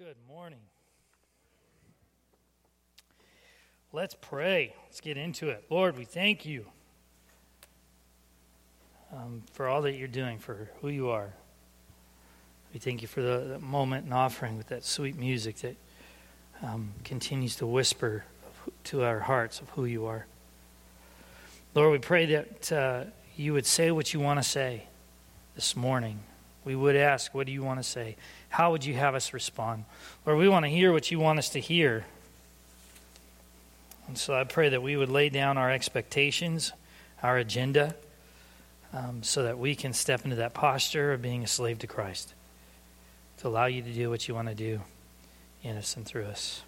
Good morning. Let's pray. Let's get into it. Lord, we thank you um, for all that you're doing, for who you are. We thank you for the, the moment and offering with that sweet music that um, continues to whisper to our hearts of who you are. Lord, we pray that uh, you would say what you want to say this morning. We would ask, What do you want to say? How would you have us respond? Lord, we want to hear what you want us to hear. And so I pray that we would lay down our expectations, our agenda, um, so that we can step into that posture of being a slave to Christ, to allow you to do what you want to do in us and through us.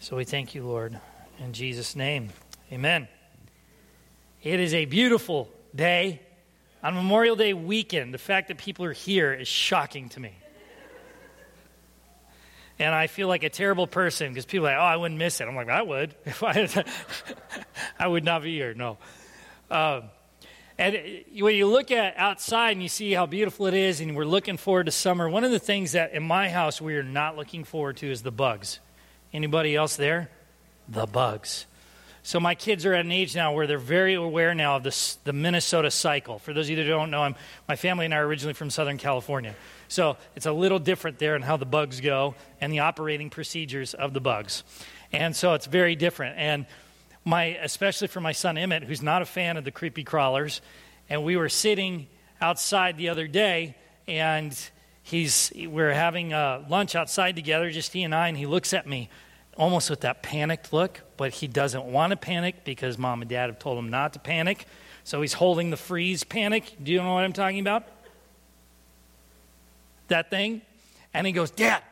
So we thank you, Lord, in Jesus' name. Amen. It is a beautiful day. On Memorial Day weekend, the fact that people are here is shocking to me. And I feel like a terrible person because people are like, oh, I wouldn't miss it. I'm like, I would. If I, I would not be here. No. Um, and when you look at outside and you see how beautiful it is, and we're looking forward to summer, one of the things that in my house we are not looking forward to is the bugs. Anybody else there? The bugs. So my kids are at an age now where they're very aware now of this, the Minnesota cycle. For those of you that don't know, I'm, my family and I are originally from Southern California. So it's a little different there in how the bugs go and the operating procedures of the bugs. And so it's very different. And my, especially for my son Emmett, who's not a fan of the creepy crawlers, and we were sitting outside the other day, and he's we we're having uh, lunch outside together, just he and I, and he looks at me almost with that panicked look, but he doesn't want to panic because mom and dad have told him not to panic. So he's holding the freeze panic. Do you know what I'm talking about? That thing? And he goes, Dad,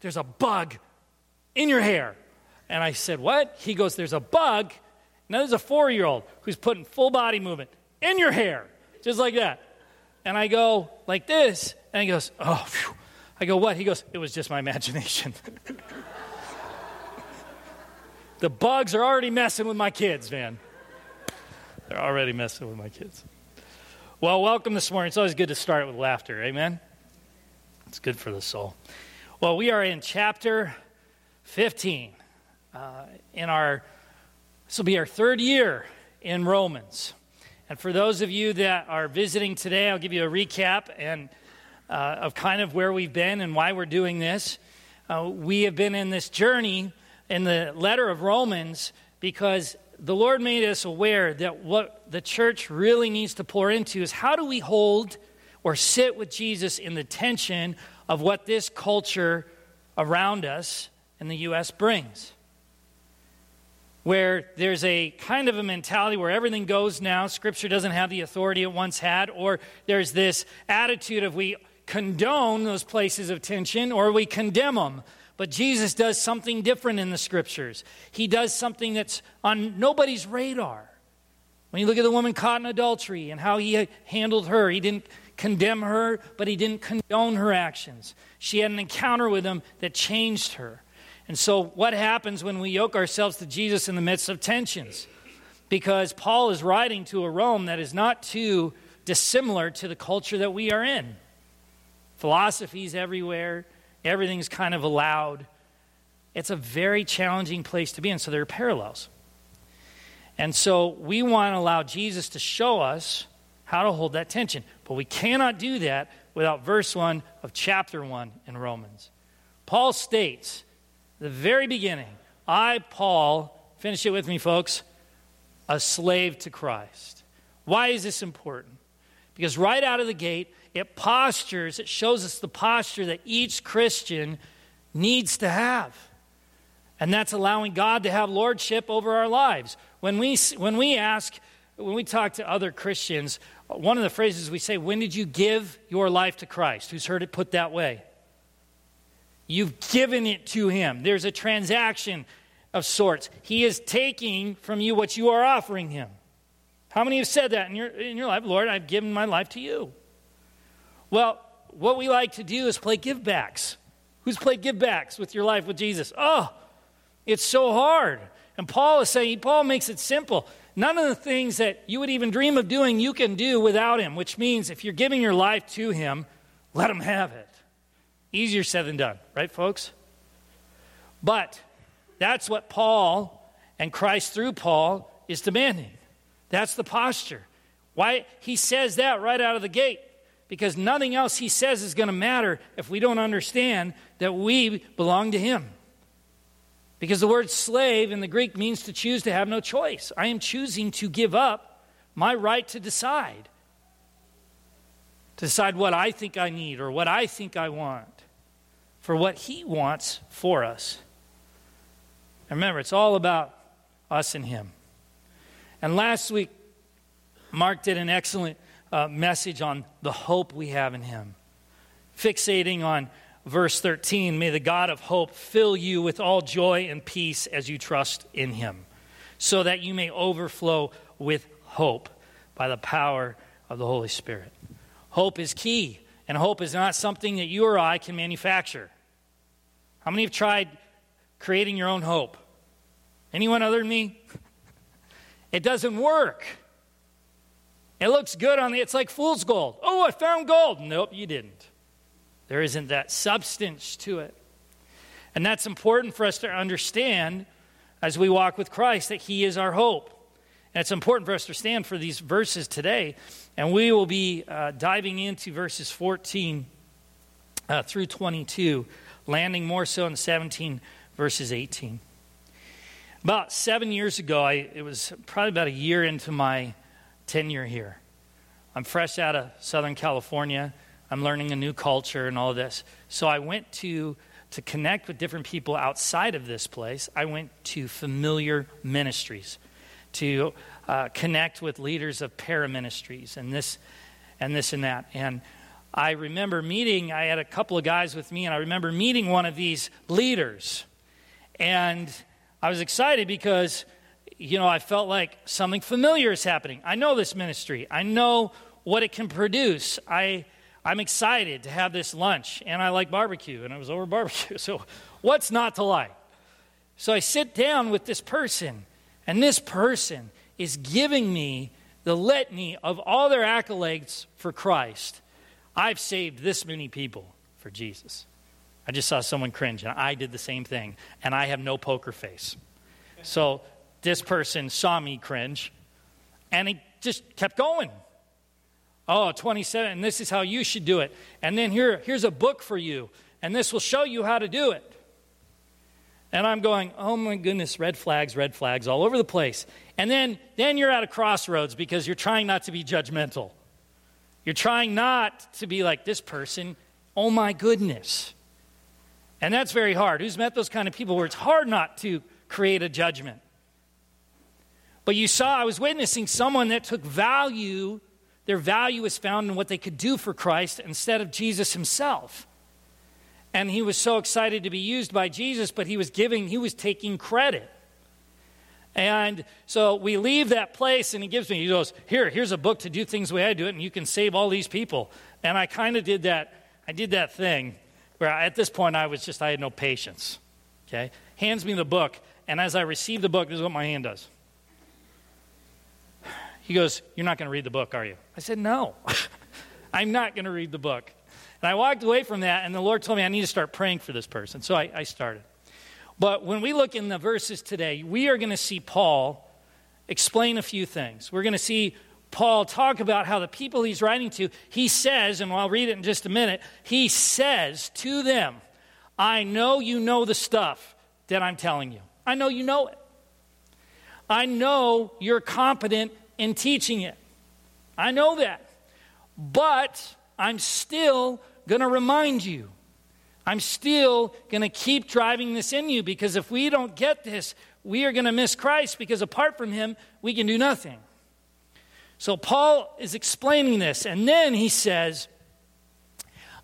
there's a bug in your hair. And I said, What? He goes, There's a bug. Now there's a four year old who's putting full body movement in your hair, just like that. And I go, like this. And he goes, Oh, phew. I go, What? He goes, It was just my imagination. The bugs are already messing with my kids, man. They're already messing with my kids. Well, welcome this morning. It's always good to start with laughter. Amen. It's good for the soul. Well, we are in chapter 15. Uh, in our, this will be our third year in Romans. And for those of you that are visiting today, I'll give you a recap and uh, of kind of where we've been and why we're doing this. Uh, we have been in this journey in the letter of Romans because the Lord made us aware that what the church really needs to pour into is how do we hold or sit with Jesus in the tension of what this culture around us in the U.S. brings. Where there's a kind of a mentality where everything goes now, Scripture doesn't have the authority it once had, or there's this attitude of we condone those places of tension or we condemn them. But Jesus does something different in the scriptures. He does something that's on nobody's radar. When you look at the woman caught in adultery and how he handled her, he didn't condemn her, but he didn't condone her actions. She had an encounter with him that changed her. And so, what happens when we yoke ourselves to Jesus in the midst of tensions? Because Paul is writing to a Rome that is not too dissimilar to the culture that we are in. Philosophies everywhere, everything's kind of allowed. It's a very challenging place to be in, so there are parallels. And so we want to allow Jesus to show us how to hold that tension. But we cannot do that without verse 1 of chapter 1 in Romans. Paul states, the very beginning, I, Paul, finish it with me, folks, a slave to Christ. Why is this important? Because right out of the gate, it postures, it shows us the posture that each Christian needs to have. And that's allowing God to have lordship over our lives. When we, when we ask, when we talk to other Christians, one of the phrases we say, When did you give your life to Christ? Who's heard it put that way? You've given it to Him. There's a transaction of sorts. He is taking from you what you are offering Him. How many have said that in your, in your life? Lord, I've given my life to you. Well, what we like to do is play givebacks. Who's played givebacks with your life with Jesus? Oh, it's so hard. And Paul is saying, Paul makes it simple. None of the things that you would even dream of doing, you can do without him, which means if you're giving your life to him, let him have it. Easier said than done, right, folks? But that's what Paul and Christ through Paul is demanding. That's the posture. Why he says that right out of the gate because nothing else he says is going to matter if we don't understand that we belong to him. Because the word slave in the Greek means to choose to have no choice. I am choosing to give up my right to decide. To decide what I think I need or what I think I want for what he wants for us. And remember, it's all about us and him. And last week, Mark did an excellent uh, message on the hope we have in Him. Fixating on verse 13, may the God of hope fill you with all joy and peace as you trust in Him, so that you may overflow with hope by the power of the Holy Spirit. Hope is key, and hope is not something that you or I can manufacture. How many have tried creating your own hope? Anyone other than me? It doesn't work. It looks good on the, it's like fool's gold. Oh, I found gold. Nope, you didn't. There isn't that substance to it. And that's important for us to understand as we walk with Christ that He is our hope. And it's important for us to stand for these verses today. And we will be uh, diving into verses 14 uh, through 22, landing more so in 17 verses 18. About seven years ago, I, it was probably about a year into my tenure here. I'm fresh out of Southern California. I'm learning a new culture and all this. So I went to to connect with different people outside of this place. I went to familiar ministries to uh, connect with leaders of para ministries and this and this and that. And I remember meeting. I had a couple of guys with me, and I remember meeting one of these leaders, and I was excited because you know, I felt like something familiar is happening. I know this ministry. I know what it can produce. I, I'm excited to have this lunch, and I like barbecue, and it was over barbecue. So, what's not to like? So, I sit down with this person, and this person is giving me the litany of all their accolades for Christ. I've saved this many people for Jesus. I just saw someone cringe, and I did the same thing, and I have no poker face. So, this person saw me cringe, and he just kept going. Oh, 27, and this is how you should do it. And then here, here's a book for you, and this will show you how to do it. And I'm going, oh my goodness, red flags, red flags all over the place. And then, then you're at a crossroads because you're trying not to be judgmental. You're trying not to be like this person, oh my goodness. And that's very hard. Who's met those kind of people where it's hard not to create a judgment? But you saw, I was witnessing someone that took value, their value was found in what they could do for Christ instead of Jesus himself. And he was so excited to be used by Jesus, but he was giving, he was taking credit. And so we leave that place, and he gives me, he goes, Here, here's a book to do things the way I do it, and you can save all these people. And I kind of did that, I did that thing where at this point I was just, I had no patience. Okay? Hands me the book, and as I receive the book, this is what my hand does. He goes, You're not going to read the book, are you? I said, No, I'm not going to read the book. And I walked away from that, and the Lord told me I need to start praying for this person. So I, I started. But when we look in the verses today, we are going to see Paul explain a few things. We're going to see Paul talk about how the people he's writing to, he says, and I'll read it in just a minute, he says to them, I know you know the stuff that I'm telling you. I know you know it. I know you're competent in teaching it. I know that. But I'm still going to remind you. I'm still going to keep driving this in you because if we don't get this, we are going to miss Christ because apart from him, we can do nothing. So Paul is explaining this, and then he says,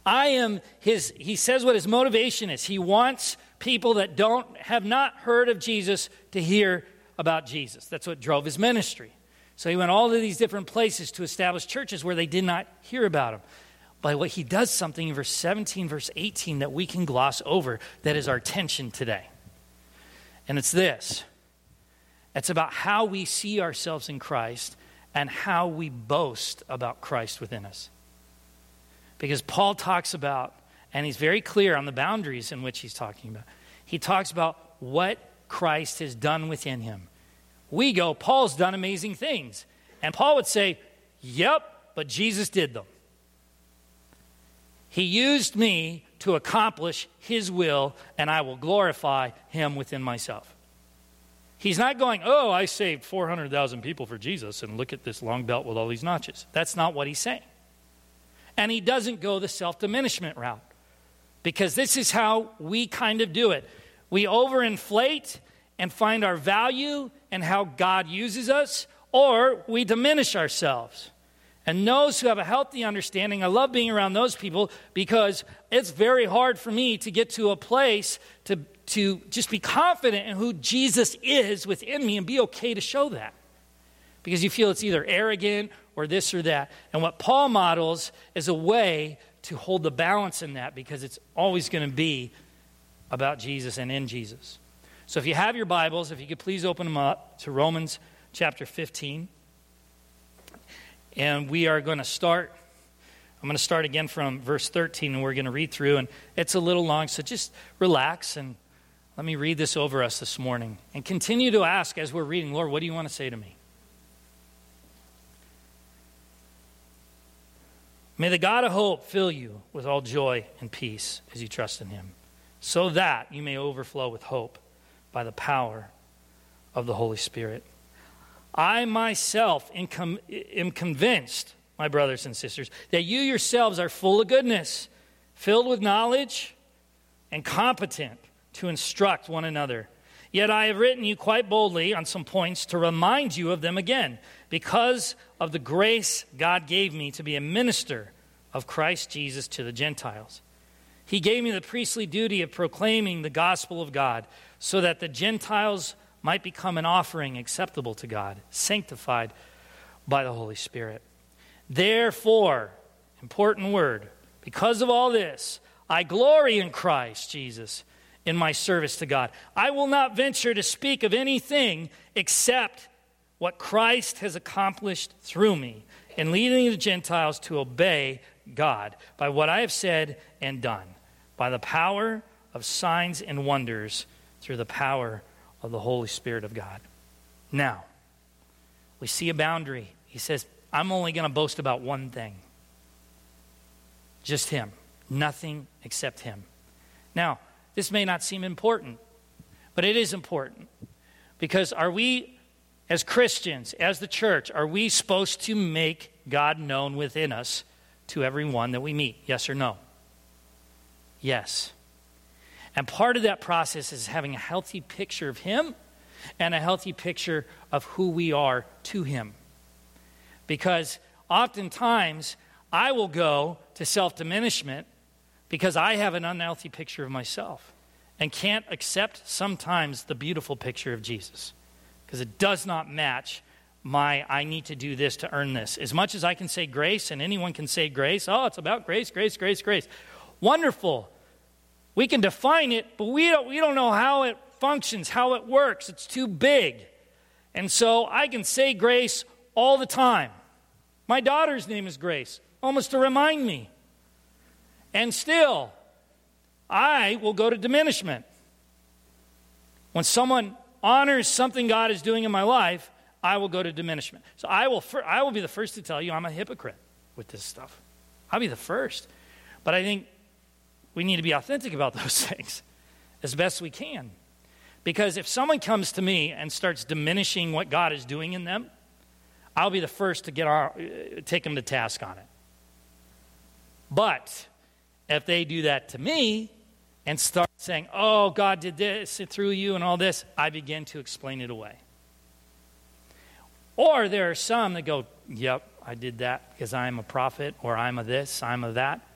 I am his, he says what his motivation is. He wants people that don't have not heard of Jesus to hear about Jesus. That's what drove his ministry. So he went all to these different places to establish churches where they did not hear about him. But what he does something in verse 17, verse 18 that we can gloss over that is our tension today. And it's this it's about how we see ourselves in Christ and how we boast about Christ within us. Because Paul talks about, And he's very clear on the boundaries in which he's talking about. He talks about what Christ has done within him. We go, Paul's done amazing things. And Paul would say, Yep, but Jesus did them. He used me to accomplish his will, and I will glorify him within myself. He's not going, Oh, I saved 400,000 people for Jesus, and look at this long belt with all these notches. That's not what he's saying. And he doesn't go the self diminishment route because this is how we kind of do it. We overinflate and find our value and how God uses us, or we diminish ourselves. And those who have a healthy understanding, I love being around those people because it's very hard for me to get to a place to, to just be confident in who Jesus is within me and be okay to show that. Because you feel it's either arrogant or this or that. And what Paul models is a way to hold the balance in that because it's always going to be about Jesus and in Jesus. So if you have your Bibles, if you could please open them up to Romans chapter 15. And we are going to start. I'm going to start again from verse 13, and we're going to read through. And it's a little long, so just relax and let me read this over us this morning. And continue to ask as we're reading, Lord, what do you want to say to me? May the God of hope fill you with all joy and peace as you trust in him, so that you may overflow with hope by the power of the Holy Spirit. I myself am convinced, my brothers and sisters, that you yourselves are full of goodness, filled with knowledge, and competent to instruct one another. Yet I have written you quite boldly on some points to remind you of them again, because of the grace God gave me to be a minister of Christ Jesus to the Gentiles. He gave me the priestly duty of proclaiming the gospel of God, so that the Gentiles might become an offering acceptable to God, sanctified by the Holy Spirit. Therefore, important word, because of all this, I glory in Christ Jesus in my service to God. I will not venture to speak of anything except what Christ has accomplished through me in leading the Gentiles to obey God by what I have said and done, by the power of signs and wonders through the power of the Holy Spirit of God. Now, we see a boundary. He says, I'm only going to boast about one thing just Him, nothing except Him. Now, this may not seem important, but it is important because are we, as Christians, as the church, are we supposed to make God known within us to everyone that we meet? Yes or no? Yes. And part of that process is having a healthy picture of Him and a healthy picture of who we are to Him. Because oftentimes I will go to self diminishment because I have an unhealthy picture of myself and can't accept sometimes the beautiful picture of Jesus because it does not match my I need to do this to earn this. As much as I can say grace and anyone can say grace, oh, it's about grace, grace, grace, grace. Wonderful. We can define it, but we don't, we don't know how it functions, how it works. It's too big. And so I can say grace all the time. My daughter's name is Grace, almost to remind me. And still, I will go to diminishment. When someone honors something God is doing in my life, I will go to diminishment. So I will, I will be the first to tell you I'm a hypocrite with this stuff. I'll be the first. But I think we need to be authentic about those things as best we can. Because if someone comes to me and starts diminishing what God is doing in them, I'll be the first to get our, uh, take them to task on it. But if they do that to me and start saying, oh, God did this through you and all this, I begin to explain it away. Or there are some that go, yep, I did that because I'm a prophet, or I'm a this, I'm a that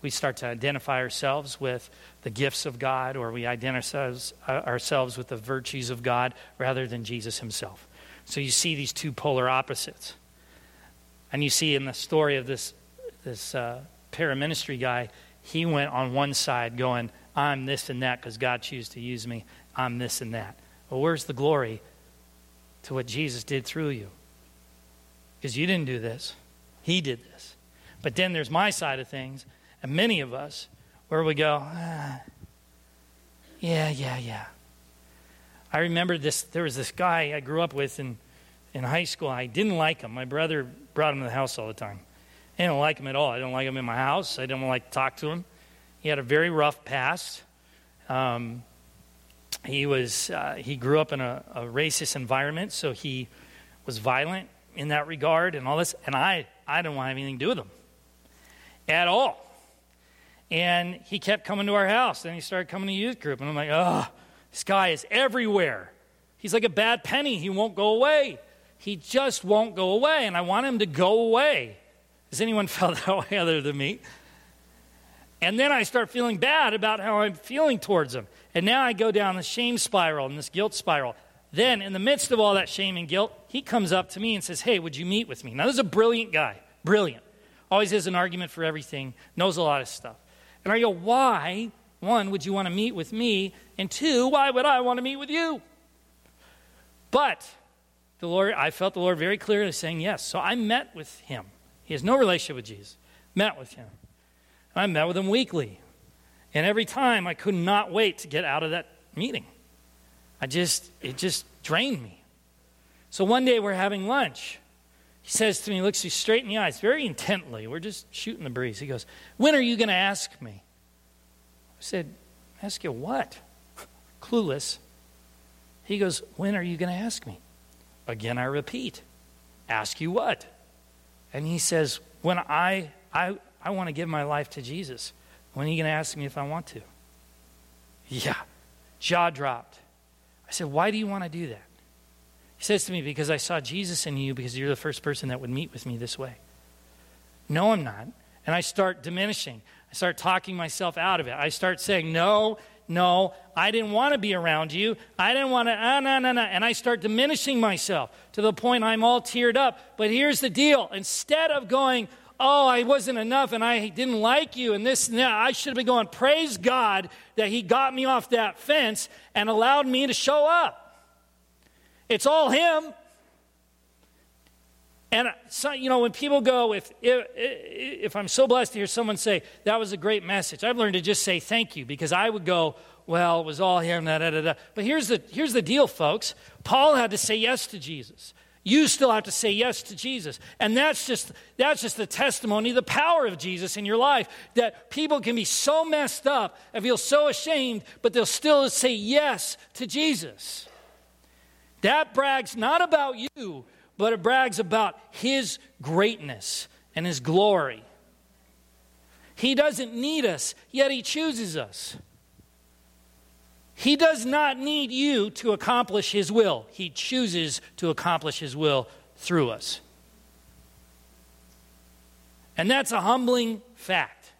we start to identify ourselves with the gifts of God or we identify ourselves, with the virtues of God rather than Jesus himself. So you see these two polar opposites. And you see in the story of this, this uh, paraministry guy, he went on one side going, I'm this and that because God chose to use me. I'm this and that. Well, where's the glory to what Jesus did through you? Because you didn't do this, He did this. But then there's my side of things and many of us where we go, ah, yeah, yeah, yeah. I remember this, there was this guy I grew up with in, in high school. I didn't like him. My brother brought him to the house all the time. I didn't like him at all. I didn't like him in my house. I didn't like to talk to him. He had a very rough past. Um, he was uh, he grew up in a, a, racist environment, so he was violent in that regard and all this. And I I didn't want to have anything to do with him at all. And he kept coming to our house. Then he started coming to youth group, and I'm like, oh, this guy is everywhere. He's like a bad penny. He won't go away. He just won't go away, and I want him to go away. Has anyone felt that way other than me? And then I start feeling bad about how I'm feeling towards him. And now I go down the shame spiral and this guilt spiral. Then, in the midst of all that shame and guilt, he comes up to me and says, Hey, would you meet with me? Now, this is a brilliant guy. Brilliant. Always has an argument for everything, knows a lot of stuff. And I go, Why, one, would you want to meet with me? And two, why would I want to meet with you? But the Lord, I felt the Lord very clearly saying yes. So I met with him. He has no relationship with Jesus. Met with him. I met with him weekly. And every time I could not wait to get out of that meeting. I just, it just drained me. So one day we're having lunch. He says to me, looks me straight in the eyes, very intently. We're just shooting the breeze. He goes, When are you going to ask me? I said, Ask you what? Clueless. He goes, When are you going to ask me? Again, I repeat, Ask you what? And he says, When I, I, I want to give my life to Jesus. When are you going to ask me if I want to? Yeah. Jaw dropped. I said, Why do you want to do that? He says to me, Because I saw Jesus in you, because you're the first person that would meet with me this way. No, I'm not. And I start diminishing. I start talking myself out of it. I start saying, No, no, I didn't want to be around you. I didn't want to, ah, no, no, no. And I start diminishing myself to the point I'm all teared up. But here's the deal instead of going, oh, I wasn't enough and I didn't like you and this and that. I should have been going, praise God that He got me off that fence and allowed me to show up. It's all Him. And, so, you know, when people go, if, if, if I'm so blessed to hear someone say, that was a great message, I've learned to just say thank you because I would go, well, it was all him, da, da, da, da. But here's the, here's the deal, folks. Paul had to say yes to Jesus. You still have to say yes to Jesus. And that's just, that's just the testimony, the power of Jesus in your life. That people can be so messed up and feel so ashamed, but they'll still say yes to Jesus. That brags not about you, but it brags about His greatness and His glory. He doesn't need us, yet He chooses us. He does not need you to accomplish His will. He chooses to accomplish His will through us. And that's a humbling fact.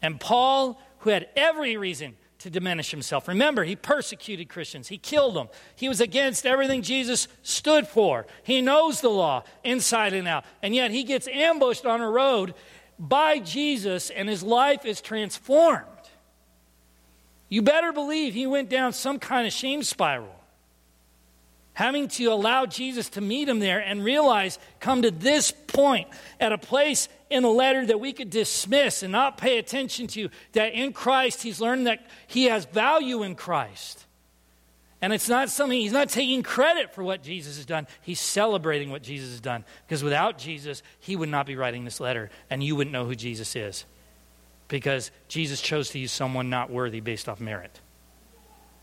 And Paul, who had every reason to diminish himself, remember, he persecuted Christians, he killed them, he was against everything Jesus stood for. He knows the law inside and out. And yet he gets ambushed on a road by Jesus, and his life is transformed. You better believe he went down some kind of shame spiral. Having to allow Jesus to meet him there and realize, come to this point at a place in the letter that we could dismiss and not pay attention to, that in Christ he's learned that he has value in Christ. And it's not something, he's not taking credit for what Jesus has done. He's celebrating what Jesus has done. Because without Jesus, he would not be writing this letter, and you wouldn't know who Jesus is because Jesus chose to use someone not worthy based off merit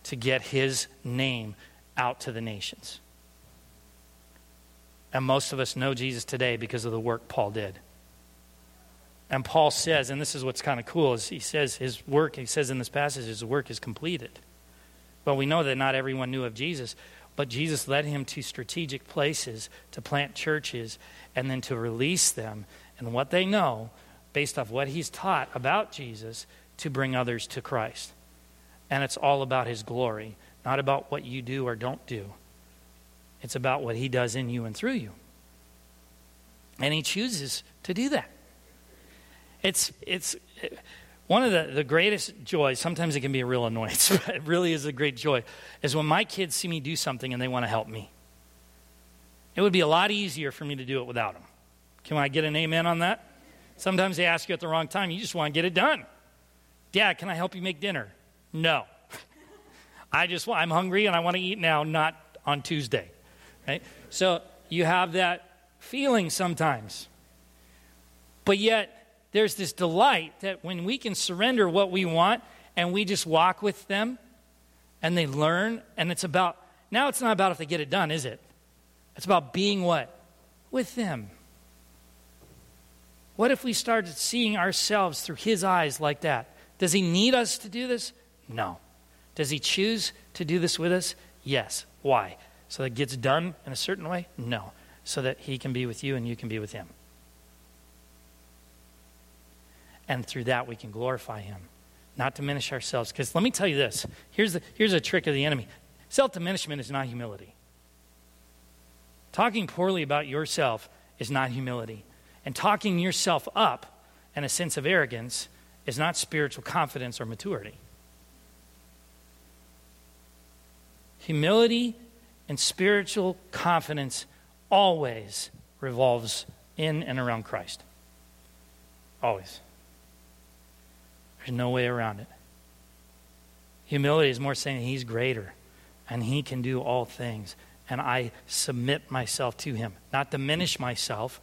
to get his name out to the nations. And most of us know Jesus today because of the work Paul did. And Paul says, and this is what's kind of cool, is he says his work, he says in this passage, his work is completed. Well, we know that not everyone knew of Jesus, but Jesus led him to strategic places to plant churches and then to release them. And what they know based off what he's taught about Jesus to bring others to Christ. And it's all about his glory, not about what you do or don't do. It's about what he does in you and through you. And he chooses to do that. It's, it's one of the, the greatest joys, sometimes it can be a real annoyance, but it really is a great joy, is when my kids see me do something and they want to help me. It would be a lot easier for me to do it without them. Can I get an amen on that? Sometimes they ask you at the wrong time. You just want to get it done. Dad, can I help you make dinner? No. I just I'm hungry and I want to eat now, not on Tuesday. Right? So you have that feeling sometimes. But yet there's this delight that when we can surrender what we want and we just walk with them and they learn and it's about now it's not about if they get it done, is it? It's about being what? With them. What if we started seeing ourselves through his eyes like that? Does he need us to do this? No. Does he choose to do this with us? Yes. Why? So that it gets done in a certain way? No. So that he can be with you and you can be with him. And through that, we can glorify him, not diminish ourselves. Because let me tell you this here's, the, here's a trick of the enemy self diminishment is not humility. Talking poorly about yourself is not humility. And talking yourself up and a sense of arrogance is not spiritual confidence or maturity. Humility and spiritual confidence always revolves in and around Christ. Always. There's no way around it. Humility is more saying he's greater and he can do all things. And I submit myself to him, not diminish myself.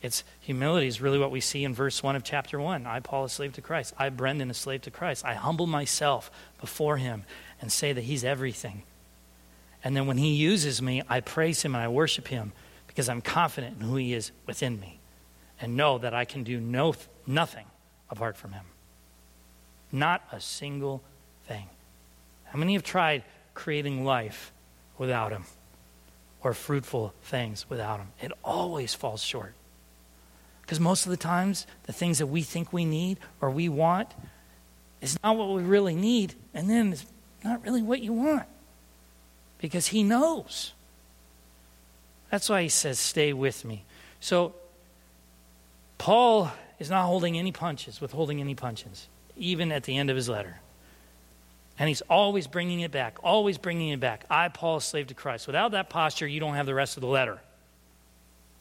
It's humility is really what we see in verse 1 of chapter 1. I, Paul, a slave to Christ. I, Brendan, a slave to Christ. I humble myself before him and say that he's everything. And then when he uses me, I praise him and I worship him because I'm confident in who he is within me and know that I can do no, nothing apart from him. Not a single thing. How many have tried creating life without him or fruitful things without him? It always falls short. Because most of the times, the things that we think we need or we want is not what we really need, and then it's not really what you want because he knows. That's why he says, Stay with me. So, Paul is not holding any punches, withholding any punches, even at the end of his letter. And he's always bringing it back, always bringing it back. I, Paul, slave to Christ. Without that posture, you don't have the rest of the letter.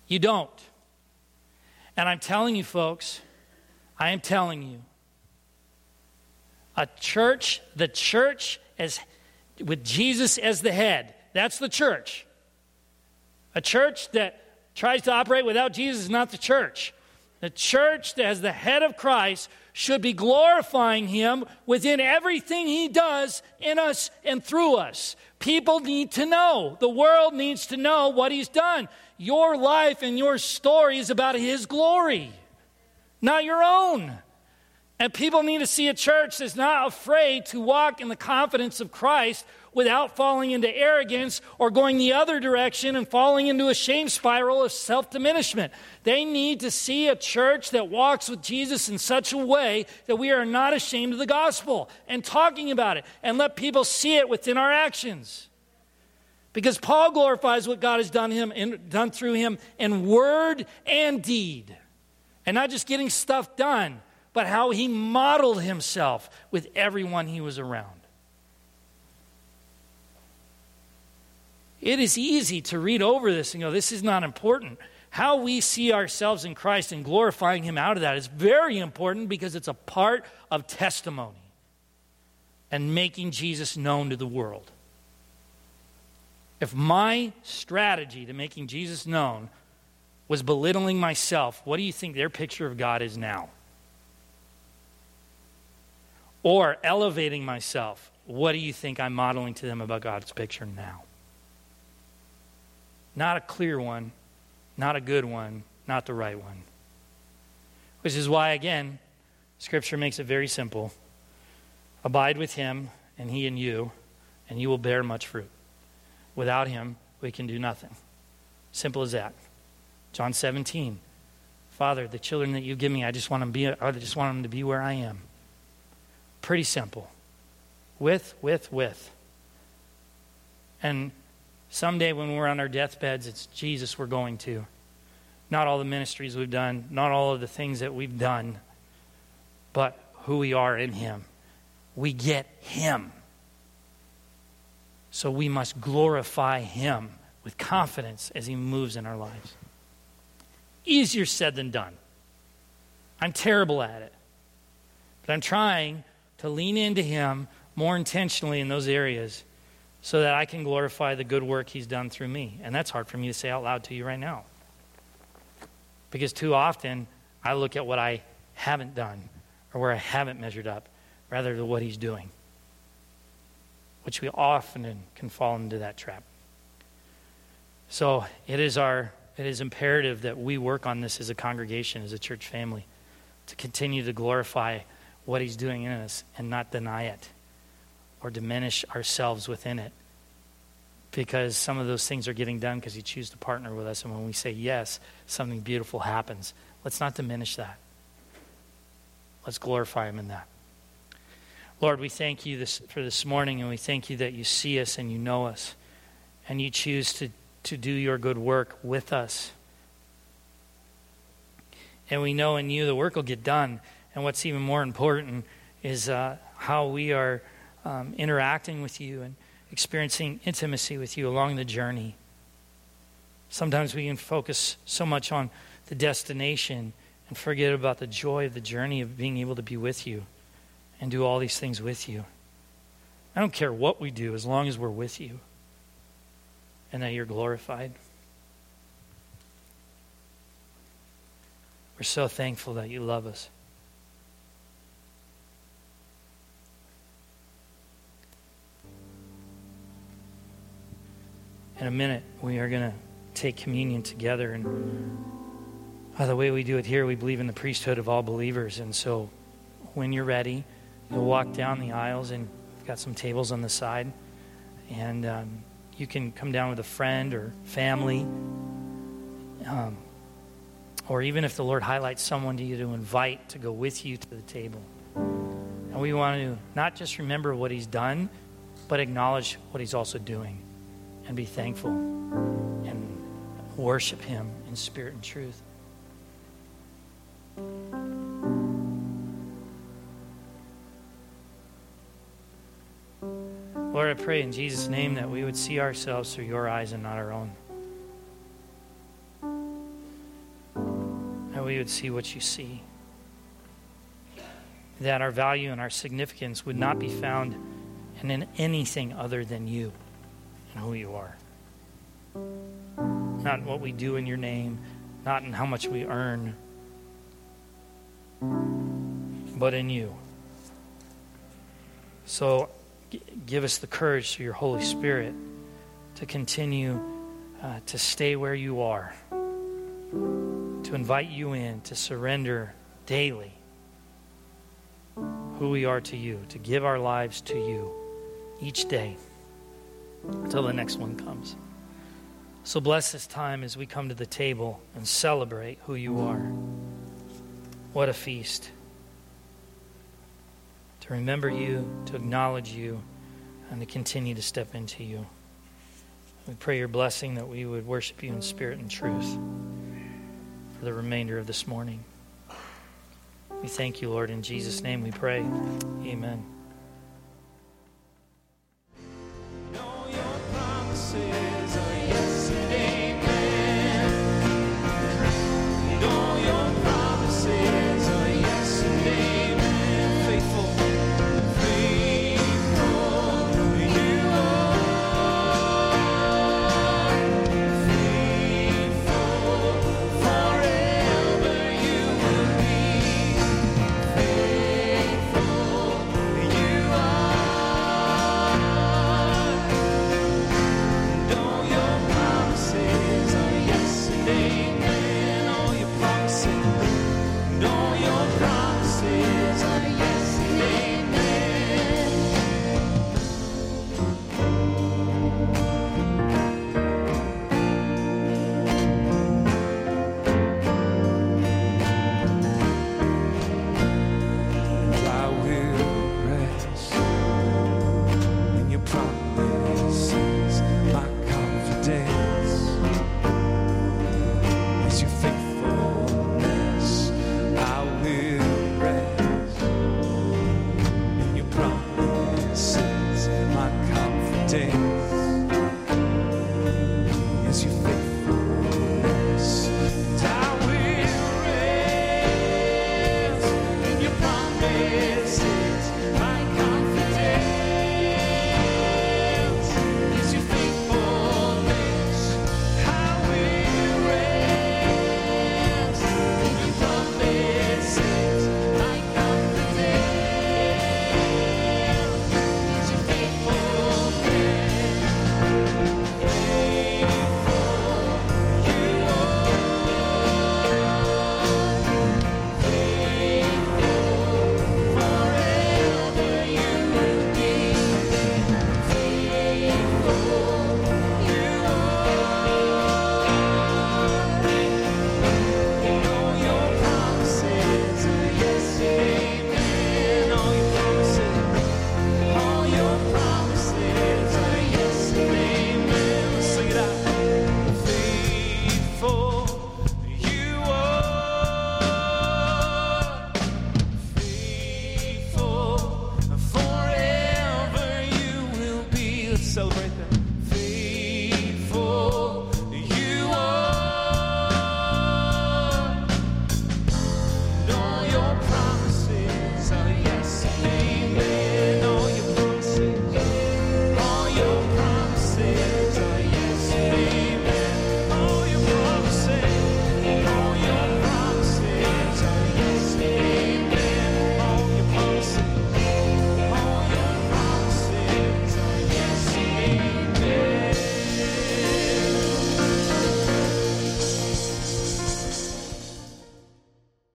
You don't. And I'm telling you, folks, I am telling you, a church, the church as with Jesus as the head. That's the church. A church that tries to operate without Jesus is not the church. The church that has the head of Christ should be glorifying him within everything he does in us and through us. People need to know. The world needs to know what he's done. Your life and your story is about his glory, not your own. And people need to see a church that's not afraid to walk in the confidence of Christ without falling into arrogance or going the other direction and falling into a shame spiral of self diminishment. They need to see a church that walks with Jesus in such a way that we are not ashamed of the gospel and talking about it and let people see it within our actions. Because Paul glorifies what God has done, him in, done through him in word and deed. And not just getting stuff done but how he modeled himself with everyone he was around. It is easy to read over this and go, this is not important. How we see ourselves in Christ and glorifying him out of that is very important because it's a part of testimony and making Jesus known to the world. If my strategy to making Jesus known was belittling myself, what do you think their picture of God is now? Or elevating myself. What do you think I'm modeling to them about God's picture now? Not a clear one, not a good one, not the right one. Which is why, again, Scripture makes it very simple abide with Him, and He in you, and you will bear much fruit. Without Him, we can do nothing. Simple as that. John 17. Father, the children that you give me, I just want them be, I just want them to be where I am. Pretty simple. With, with, with. And someday when we're on our deathbeds, it's Jesus we're going to. Not all the ministries we've done, not all of the things that we've done, but who we are in Him. We get Him. So we must glorify Him with confidence as He moves in our lives. Easier said than done. I'm terrible at it. But I'm trying to lean into Him more intentionally in those areas so that I can glorify the good work He's done through me. And that's hard for me to say out loud to you right now. Because too often I look at what I haven't done or where I haven't measured up rather than what He's doing, which we often can fall into that trap. So it is our it is imperative that we work on this as a congregation, as a church family, to continue to glorify what He's doing in us and not deny it or diminish ourselves within it. Because some of those things are getting done because He chooses to partner with us. And when we say yes, something beautiful happens. Let's not diminish that. Let's glorify Him in that. Lord, we thank you this, for this morning, and we thank you that you see us and you know us, and you choose to, to do your good work with us. And we know in you the work will get done. And what's even more important is uh, how we are um, interacting with you and experiencing intimacy with you along the journey. Sometimes we can focus so much on the destination and forget about the joy of the journey of being able to be with you and do all these things with you. I don't care what we do as long as we're with you and that you're glorified. We're so thankful that you love us. In a minute, we are going to take communion together. And by the way we do it here, we believe in the priesthood of all believers. And so when you're ready, you'll walk down the aisles and we've got some tables on the side. And um, you can come down with a friend or family. Um, or even if the Lord highlights someone to you to invite to go with you to the table. And we want to not just remember what He's done, but acknowledge what He's also doing and be thankful and worship Him in spirit and truth. Lord, I pray in Jesus' name that we would see ourselves through your eyes and not our own. That we would see what you see. That our value and our significance would not be found in anything other than you and who you are. Not what we do in your name, not in how much we earn, but in you. So g- give us the courage through your Holy Spirit to continue uh, to stay where you are, to invite you in, to surrender daily who we are to you, to give our lives to you each day until the next one comes. So bless this time as we come to the table and celebrate who you are. What a feast. To remember you, to acknowledge you, and to continue to step into you. We pray your blessing that we would worship you in spirit and truth for the remainder of this morning. We thank you, Lord. In Jesus' name we pray. Amen.